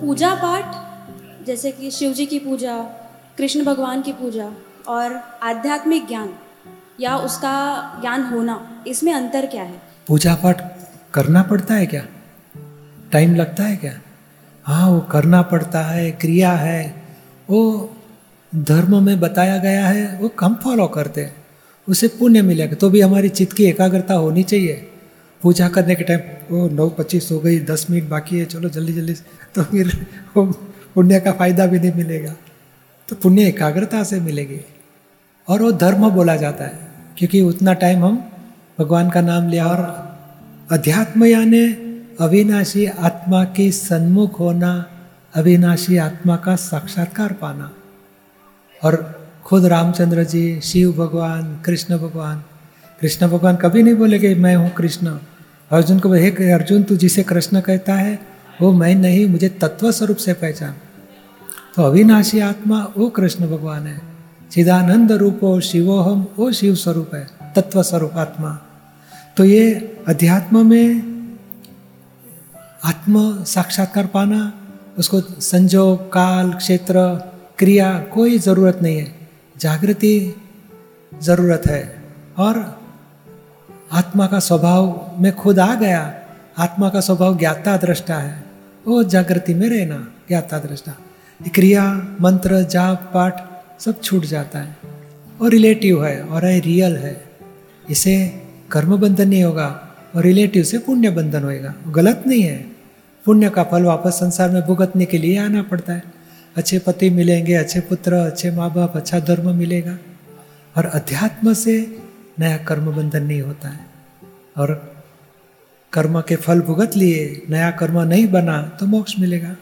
पूजा पाठ जैसे कि शिव जी की पूजा, कृष्ण भगवान की पूजा और आध्यात्मिक ज्ञान या उसका ज्ञान होना, इसमें अंतर क्या है? पूजा पाठ करना पड़ता है क्या? टाइम लगता है क्या? हाँ वो करना पड़ता है, क्रिया है, वो धर्म में बताया गया है, वो हम फॉलो करते हैं, उसे पुण्य मिलेगा तो भी हमारी चित्त की एकाग्रता होनी चाहिए। पूजा करने के टाइम वो नौ पच्चीस हो गई, दस मिनट बाकी है, चलो जल्दी जल्दी। तो फिर वो पुण्य का फ़ायदा भी नहीं मिलेगा। तो पुण्य एकाग्रता से मिलेगी। और वो धर्म बोला जाता है, क्योंकि उतना टाइम हम भगवान का नाम लिया और अध्यात्म यानी अविनाशी आत्मा के सन्मुख होना, अविनाशी आत्मा का साक्षात्कार पाना। और खुद रामचंद्र जी, शिव भगवान, कृष्ण भगवान कृष्ण भगवान कभी नहीं बोले कि मैं हूँ कृष्ण। अर्जुन को हे अर्जुन, तू जिसे कृष्ण कहता है, वो मैं नहीं, मुझे तत्व स्वरूप से पहचान। तो अविनाशी आत्मा वो कृष्ण भगवान है। चिदानंद रूपो शिवोहम वो शिव स्वरूप है तत्व स्वरूप आत्मा। तो ये अध्यात्म में आत्म साक्षात्कार पाना, उसको संजोग, काल, क्षेत्र, क्रिया, कोई ज़रूरत नहीं है। जागृति ज़रूरत है। और आत्मा का स्वभाव में खुद आ गया। आत्मा का स्वभाव ज्ञाता दृष्टा है। वो जागृति में रहना ज्ञाता दृष्टा क्रिया, मंत्र, जाप, पाठ सब छूट जाता है। और रिलेटिव है, और है रियल है। इसे कर्म बंधन नहीं होगा, और रिलेटिव से पुण्य बंधन होएगा। गलत नहीं है। पुण्य का फल वापस संसार में भुगतने के लिए आना पड़ता है। अच्छे पति मिलेंगे, अच्छे पुत्र, अच्छे माँ बाप अच्छा धर्म मिलेगा। और अध्यात्म से नया कर्म बंधन नहीं होता है। और कर्म के फल भुगत लिए, नया कर्म नहीं बना तो मोक्ष मिलेगा।